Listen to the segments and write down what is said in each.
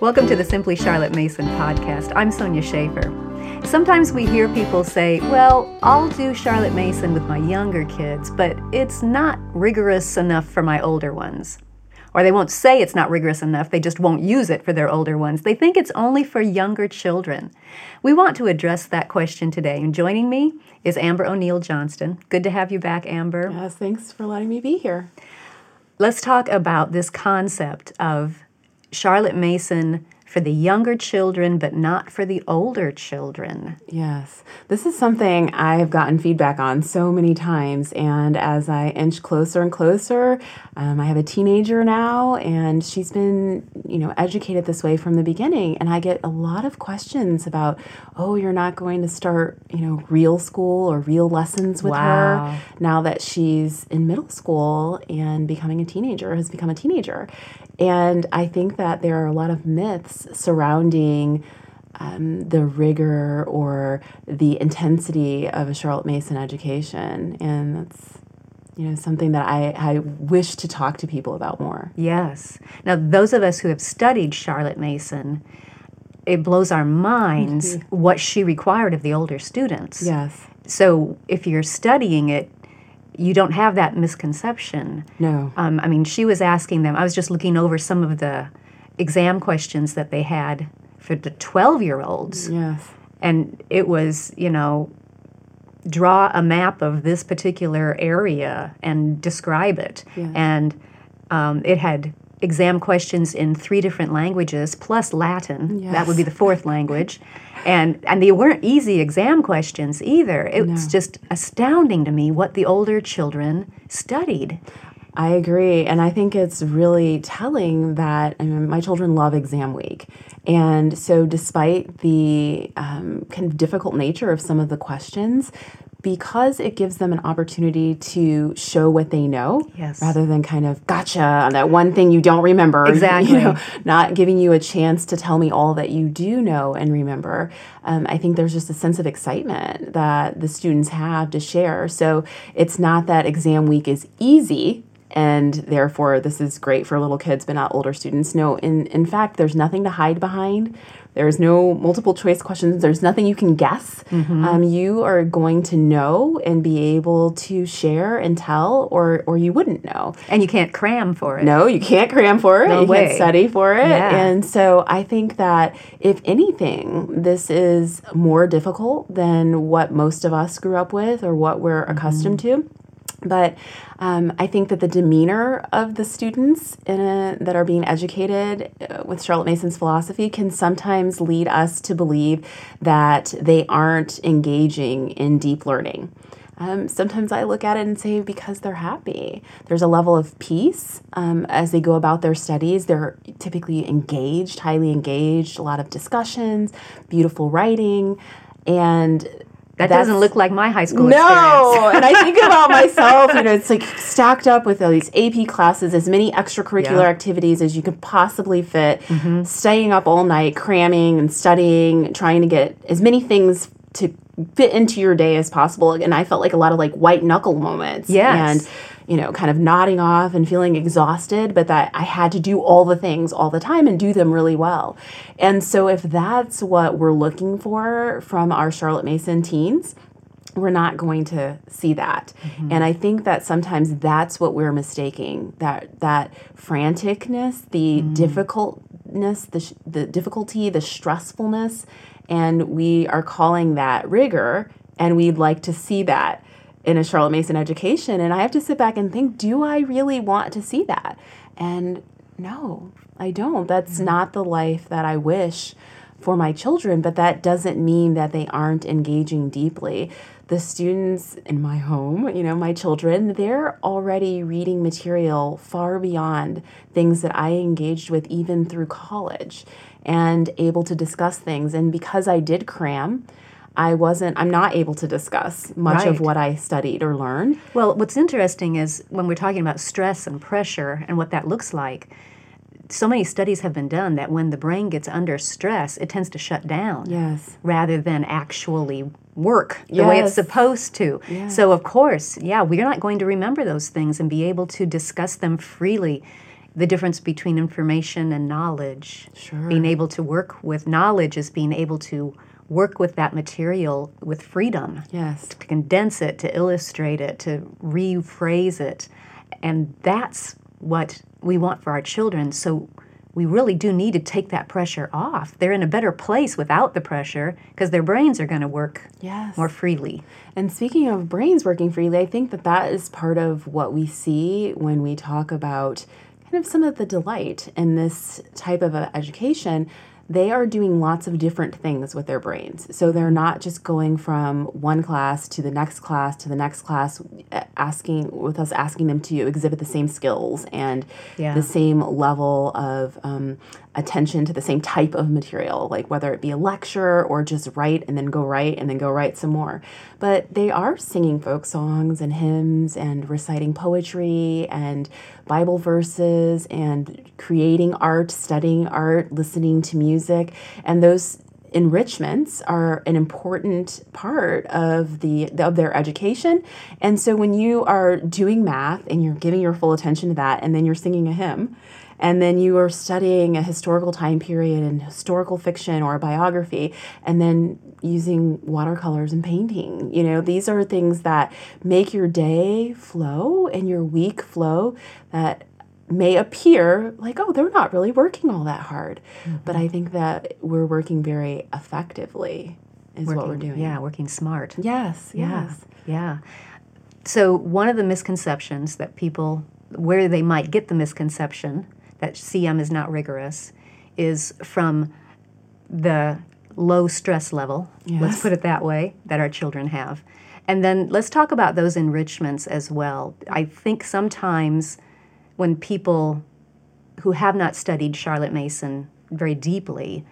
Welcome to the Simply Charlotte Mason podcast. I'm Sonya Shafer. Sometimes we hear people say, Well, I'll do Charlotte Mason with my younger kids, but it's not rigorous enough for my older ones. Or they won't say it's not rigorous enough, they just won't use it for their older ones. They think it's only for younger children. We want to address that question today. And joining me is Amber O'Neal Johnston. Good to have you back, Amber. Yes, thanks for letting me be here. Let's talk about this concept of Charlotte Mason for the younger children, but not for the older children. Yes, this is something I've gotten feedback on so many times. And as I inch closer and closer, um, I have a teenager now, and she's been, you know, educated this way from the beginning. And I get a lot of questions about, oh, you're not going to start, you know, real school or real lessons with Wow. her now that she's in middle school and becoming a teenager, has become a teenager. And I think that there are a lot of myths surrounding um, the rigor or the intensity of a Charlotte Mason education. And that's, you know, something that I, I wish to talk to people about more. Yes. Now, those of us who have studied Charlotte Mason, it blows our minds what she required of the older students. Yes. So if you're studying it, you don't have that misconception. No. Um, I mean, she was asking them, I was just looking over some of the exam questions that they had for the 12 year olds. Yes. And it was, you know, draw a map of this particular area and describe it. Yeah. And um, it had exam questions in three different languages plus Latin. That would be the fourth language. And, and they weren't easy exam questions either. It was just astounding to me what the older children studied. I agree. And I think it's really telling that I mean, my children love exam week. And so, despite the um, kind of difficult nature of some of the questions, because it gives them an opportunity to show what they know Yes. rather than kind of gotcha on that one thing you don't remember. Exactly. You know, not giving you a chance to tell me all that you do know and remember. Um, I think there's just a sense of excitement that the students have to share. So it's not that exam week is easy and therefore this is great for little kids but not older students. No, in, in fact, there's nothing to hide behind. There's no multiple choice questions. There's nothing you can guess. Um, you are going to know and be able to share and tell, or or you wouldn't know. And you can't cram for it. No, you can't cram for it. No you way. can't study for it. Yeah. And so I think that if anything, this is more difficult than what most of us grew up with or what we're Mm-hmm. accustomed to. But um, I think that the demeanor of the students a, that are being educated uh, with Charlotte Mason's philosophy can sometimes lead us to believe that they aren't engaging in deep learning. Um, sometimes I look at it and say because they're happy. There's a level of peace um, as they go about their studies. They're typically engaged, highly engaged, a lot of discussions, beautiful writing, and That that's- doesn't look like my high school experience. no, and I think about myself, you know, it's like stacked up with all these AP classes, as many extracurricular Yeah. activities as you could possibly fit, mm-hmm. staying up all night, cramming and studying, trying to get as many things to fit into your day as possible. And I felt like a lot of like white knuckle moments. Yes. And you know, kind of nodding off and feeling exhausted, but that I had to do all the things all the time and do them really well. And so, if that's what we're looking for from our Charlotte Mason teens, we're not going to see that. Mm-hmm. And I think that sometimes that's what we're mistaking that that franticness, the mm. difficultness, the, sh- the difficulty, the stressfulness, and we are calling that rigor, and we'd like to see that in a Charlotte Mason education. And I have to sit back and think, do I really want to see that? And no, I don't. That's mm-hmm. not the life that I wish for my children, but that doesn't mean that they aren't engaging deeply. The students in my home, you know, my children, they're already reading material far beyond things that I engaged with even through college and able to discuss things. And because I did cram, I wasn't, I'm not able to discuss much of what I studied or learned. Well, what's interesting is when we're talking about stress and pressure and what that looks like, so many studies have been done that when the brain gets under stress, it tends to shut down Yes. rather than actually work the way it's supposed to. So, of course, yeah, we're not going to remember those things and be able to discuss them freely the difference between information and knowledge. Sure. Being able to work with knowledge is being able to work with that material with freedom. Yes. To condense it, to illustrate it, to rephrase it. And that's what we want for our children. So we really do need to take that pressure off. They're in a better place without the pressure because their brains are going to work Yes. more freely. And speaking of brains working freely, I think that that is part of what we see when we talk about kind of some of the delight in this type of uh, education. They are doing lots of different things with their brains. So they're not just going from one class to the next class to the next class, asking with us asking them to exhibit the same skills and Yeah. the same level of um, attention to the same type of material, like whether it be a lecture or just write and then go write and then go write some more. But they are singing folk songs and hymns and reciting poetry and Bible verses and creating art, studying art, listening to music. And those enrichments are an important part of the of their education. And so when you are doing math and you're giving your full attention to that and then you're singing a hymn and then you are studying a historical time period and historical fiction or a biography and then using watercolors and painting you know these are things that make your day flow and your week flow that may appear like oh they're not really working all that hard mm-hmm. but i think that we're working very effectively is what we're doing Yeah, working smart. yes Yeah, yes yeah. So one of the misconceptions that people, where they might get the misconception that CM is not rigorous, is from the low stress level. Let's put it that way that our children have, and then let's talk about those enrichments as well. I think sometimes when people who have not studied Charlotte Mason very deeply,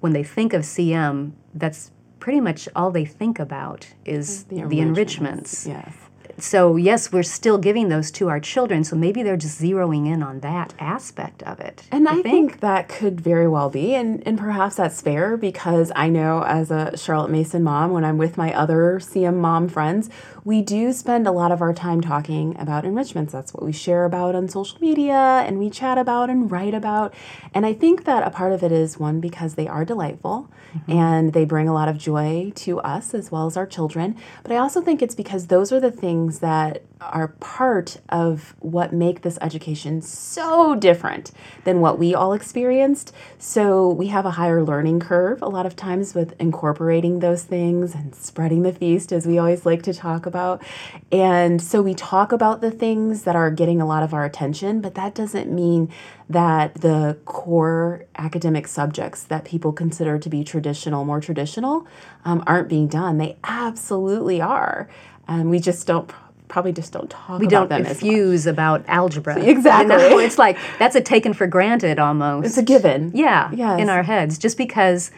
when they think of CM, that's pretty much all they think about is the, enrichments. yes So, yes, we're still giving those to our children, so maybe they're just zeroing in on that aspect of it. And I think that could very well be, and, and perhaps that's fair because I know as a Charlotte Mason mom, when I'm with my other CM mom friends, we do spend a lot of our time talking about enrichments. That's what we share about on social media and we chat about and write about. And I think that a part of it is one, because they are delightful mm-hmm. and they bring a lot of joy to us as well as our children. But I also think it's because those are the things that are part of what make this education so different than what we all experienced. So we have a higher learning curve a lot of times with incorporating those things and spreading the feast, as we always like to talk about. And so we talk about the things that are getting a lot of our attention, but that doesn't mean that the core academic subjects that people consider to be traditional, more traditional, um, aren't being done. They absolutely are. And we just don't probably just don't talk we about don't much. about algebra. Exactly. You know, it's like that's a taken for granted almost. It's a given. yeah, Yes. in our heads, just because,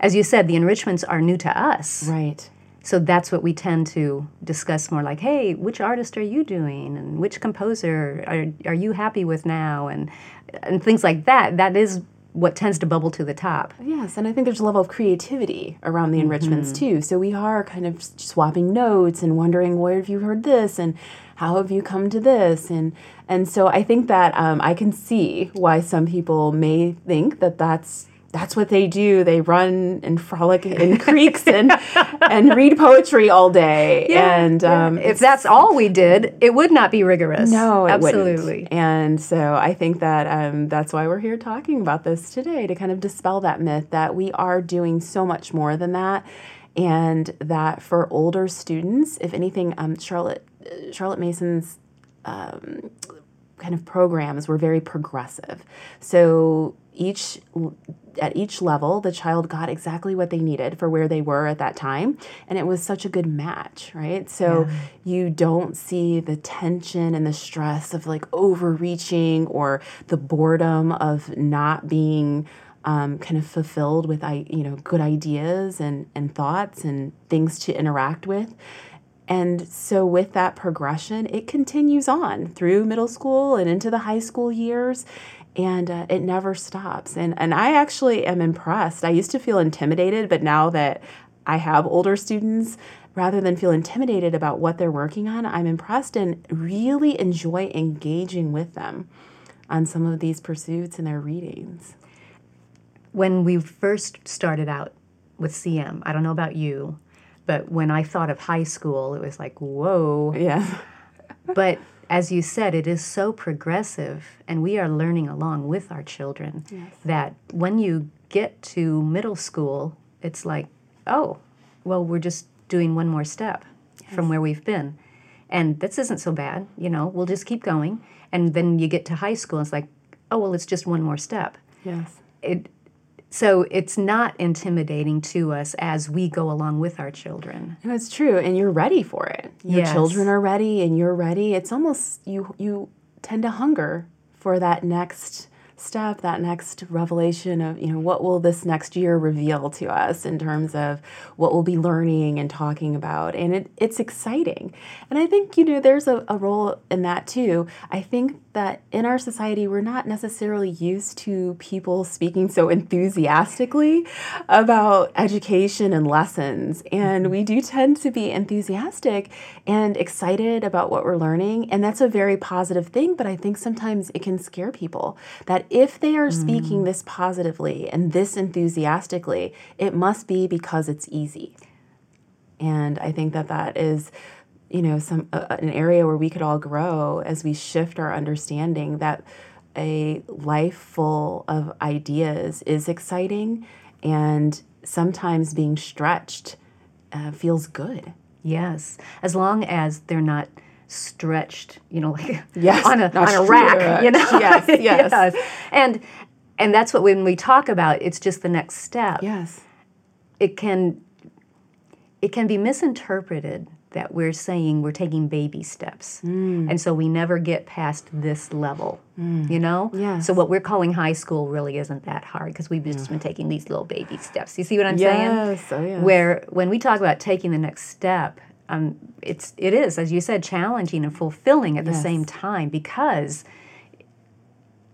as you said, the enrichments are new to us. Right. So that's what we tend to discuss more like, hey, which artist are you doing? And which composer are, are you happy with now? And, and things like that. That is what tends to bubble to the top. Yes, and I think there's a level of creativity around the enrichments Mm-hmm. too. So we are kind of swapping notes and wondering where have you heard this and how have you come to this and and so I think that um, I can see why some people may think that that's that's what they do. They run and frolic in creeks and and read poetry all day. Yeah, and um, if that's all we did, it would not be rigorous. No, it absolutely. Wouldn't. And so I think that um, that's why we're here talking about this today to kind of dispel that myth that we are doing so much more than that, and that for older students, if anything, um, Charlotte Charlotte Mason's um, kind of programs were very progressive. So each at each level, the child got exactly what they needed for where they were at that time, and it was such a good match, right? So you don't see the tension and the stress of like overreaching or the boredom of not being um, kind of fulfilled with I you know good ideas and and thoughts and things to interact with. And so, with that progression, it continues on through middle school and into the high school years, and uh, it never stops. And and I actually am impressed. I used to feel intimidated, but now that I have older students, rather than feel intimidated about what they're working on, I'm impressed and really enjoy engaging with them. on some of these pursuits and their readings. When we first started out with CM, I don't know about you, but when I thought of high school, it was like, whoa. Yeah. but as you said, it is so progressive, and we are learning along with our children Yes. that when you get to middle school, it's like, oh, well, we're just doing one more step from where we've been. And this isn't so bad, you know, we'll just keep going. And then you get to high school, it's like, oh, well, it's just one more step. Yes. It, so it's not intimidating to us as we go along with our children. No, it's true, and you're ready for it. Your Yes. children are ready, and you're ready. It's almost you. You tend to hunger for that next step, that next revelation of you know what will this next year reveal to us in terms of what we'll be learning and talking about, and it, it's exciting. And I think you know there's a, a role in that too. I think that in our society we're not necessarily used to people speaking so enthusiastically about education and lessons. And mm-hmm. we do tend to be enthusiastic and excited about what we're learning. And that's a very positive thing but i think sometimes it can scare people. That if they are speaking this positively and this enthusiastically it must be because it's easy. And I think that that is, you know, some uh, an area where we could all grow as we shift our understanding that a life full of ideas is exciting, and sometimes being stretched uh, feels good. Yes, as long as they're not stretched, you know, like Yes, on a on a rack, stretched. you know. Yes, yes. And and that's what when we talk about it's just the next step. Yes. It can it can be misinterpreted that we're saying we're taking baby steps. Mm. And so we never get past this level, you know? Yes. So what we're calling high school really isn't that hard because we've just been taking these little baby steps. You see what I'm saying? Yes. Oh, yes. where when we talk about taking the next step um, it's it is as you said challenging and fulfilling at the same time because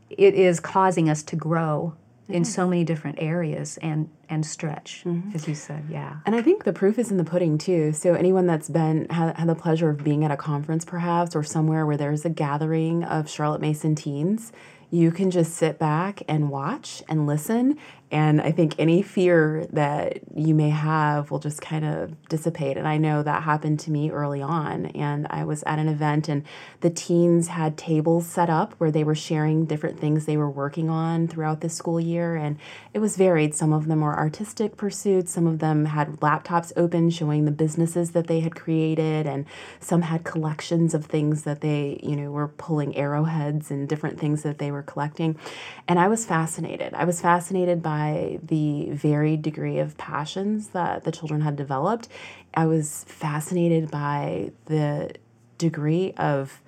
it is causing us to grow in so many different areas and and stretch Mm-hmm. as you said yeah And I think the proof is in the pudding too. So anyone that's been had, had the pleasure of being at a conference perhaps or somewhere where there's a gathering of Charlotte Mason teens, you can just sit back and watch and listen. And I think any fear that you may have will just kind of dissipate. And I know that happened to me early on. And I was at an event, and the teens had tables set up where they were sharing different things they were working on throughout the school year. And it was varied. Some of them were artistic pursuits, some of them had laptops open showing the businesses that they had created, and some had collections of things that they, you know, were pulling arrowheads and different things that they were collecting. And I was fascinated. I was fascinated by the varied degree of passions that the children had developed. I was fascinated by the degree of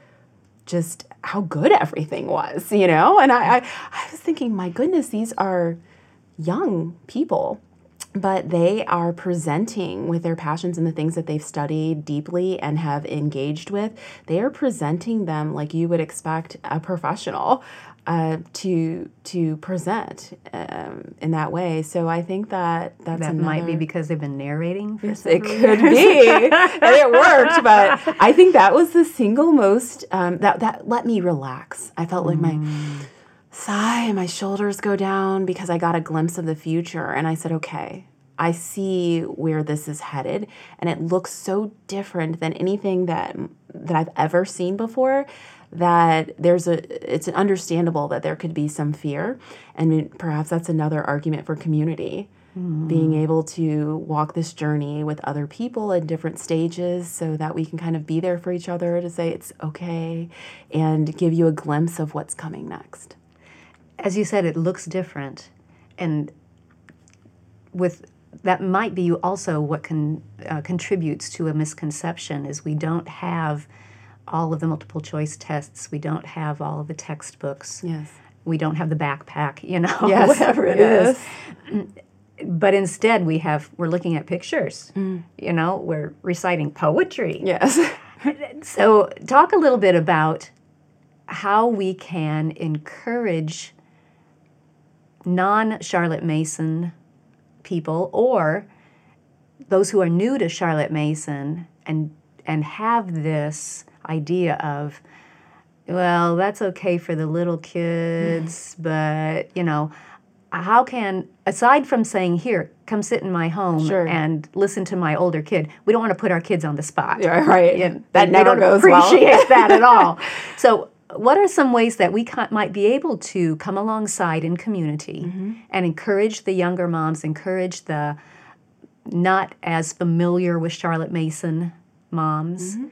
just how good everything was, you know? And I, I, I was thinking, my goodness, these are young people, but they are presenting with their passions and the things that they've studied deeply and have engaged with. They are presenting them like you would expect a professional uh, to to present um, in that way. So I think that that's that might be because they've been narrating for it could be, and it worked. But I think that was the single most um, that that let me relax. I felt like my sigh and my shoulders go down because I got a glimpse of the future, and I said, "Okay, I see where this is headed, and it looks so different than anything that that I've ever seen before." That there's a, it's understandable that there could be some fear, and perhaps that's another argument for community being able to walk this journey with other people in different stages so that we can kind of be there for each other to say it's okay and give you a glimpse of what's coming next. as you said, it looks different, and with that might be also what can uh, contributes to a misconception is we don't have all of the multiple choice tests, we don't have all of the textbooks, Yes. we don't have the backpack, you know, Yes. whatever it is. Yes. But instead, we have we're looking at pictures, mm. you know, we're reciting poetry. Yes. So, talk a little bit about how we can encourage non Charlotte Mason people or those who are new to Charlotte Mason and and have this idea of well, that's okay for the little kids, but you know, how can aside from saying here, come sit in my home Sure. and listen to my older kid, we don't want to put our kids on the spot. Yeah, right. Yeah, That they never don't goes well. appreciate that at all. So, what are some ways that we ca- might be able to come alongside in community Mm-hmm. and encourage the younger moms, encourage the not as familiar with Charlotte Mason moms Mm-hmm.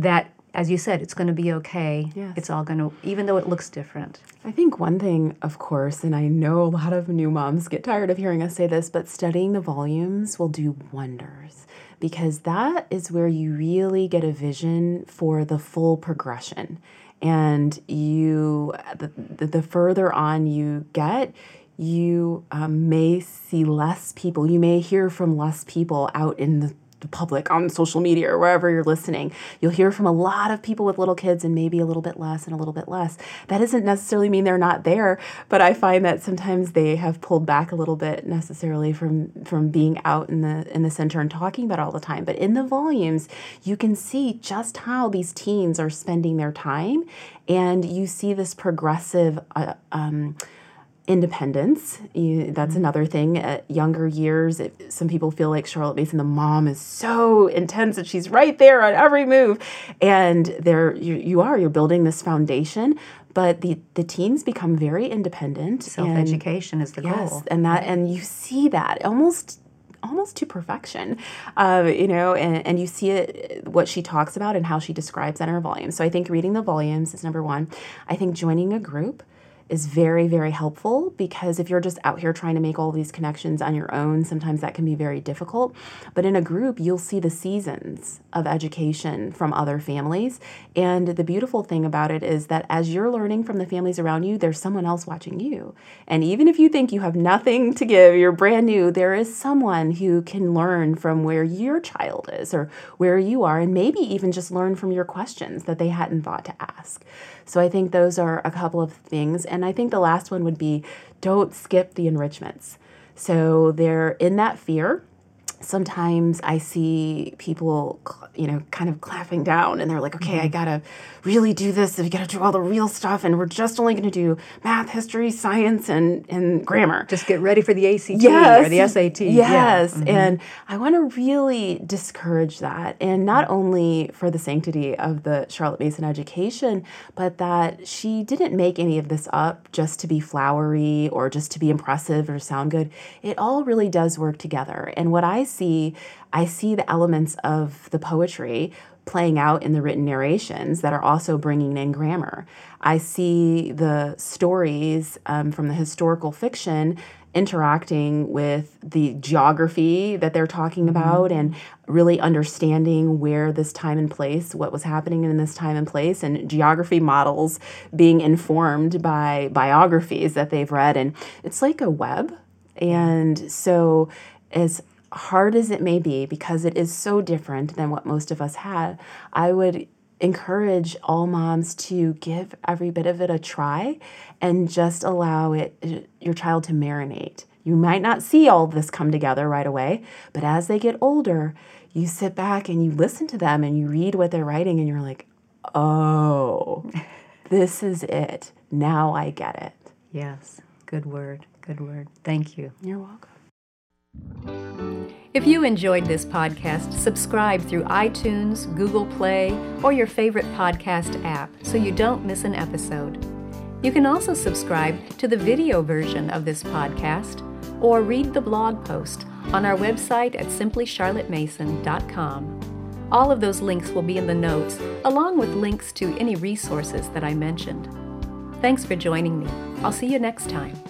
that, as you said, it's going to be okay. Yes. It's all going to, even though it looks different. I think one thing, of course, and I know a lot of new moms get tired of hearing us say this, but studying the volumes will do wonders because that is where you really get a vision for the full progression. And you, the, the, the further on you get, you um, may see less people. You may hear from less people out in the the public on social media or wherever you're listening. You'll hear from a lot of people with little kids and maybe a little bit less and a little bit less. That doesn't necessarily mean they're not there, but I find that sometimes they have pulled back a little bit necessarily from from being out in the in the center and talking about all the time. But in the volumes, you can see just how these teens are spending their time and you see this progressive uh, um, independence. You, that's another thing. At younger years if some people feel like charlotte mason the mom is so intense that she's right there on every move. And there you, you are you're building this foundation but the the teens become very independent Self education is the yes goal. and that and you see that almost almost to perfection. Uh, you know and, and you see it what she talks about and how she describes that in her volumes so i think reading the volumes is number one. I think joining a group is very very helpful because if you're just out here trying to make all these connections on your own sometimes that can be very difficult. But in a group you'll see the seasons of education from other families. And the beautiful thing about it is that as you're learning from the families around you there's someone else watching you. And even if you think you have nothing to give you're brand new there is someone who can learn from where your child is or where you are and maybe even just learn from your questions that they hadn't thought to ask. So I think those are a couple of things. And I think the last one would be don't skip the enrichments. So they're in that fear. Sometimes I see people, you know, kind of clapping down and they're like, okay, I mm-hmm. gotta really do this. We gotta do all the real stuff. And we're just only gonna do math, history, science, and, and grammar Just get ready for the ACT yes, or the SAT. Yeah. Yes, mm-hmm. and I want to really discourage that, and not only for the sanctity of the Charlotte Mason education, but that she didn't make any of this up just to be flowery or just to be impressive or sound good. It all really does work together, and what I see, I see the elements of the poetry playing out in the written narrations that are also bringing in grammar. I see the stories um, from the historical fiction interacting with the geography that they're talking about and really understanding where this time and place, what was happening in this time and place, and geography models being informed by biographies that they've read. And it's like a web. And so, as hard as it may be, because it is so different than what most of us had, I would encourage all moms to give every bit of it a try and just allow it your child to marinate. You might not see all this come together right away, but as they get older, you sit back and you listen to them and you read what they're writing and you're like, "Oh, this is it. Now I get it." Yes. Good word. Good word. Thank you. You're welcome. If you enjoyed this podcast, subscribe through iTunes, Google Play, or your favorite podcast app so you don't miss an episode. You can also subscribe to the video version of this podcast or read the blog post on our website at simplycharlottemason.com. All of those links will be in the notes, along with links to any resources that I mentioned. Thanks for joining me. I'll see you next time.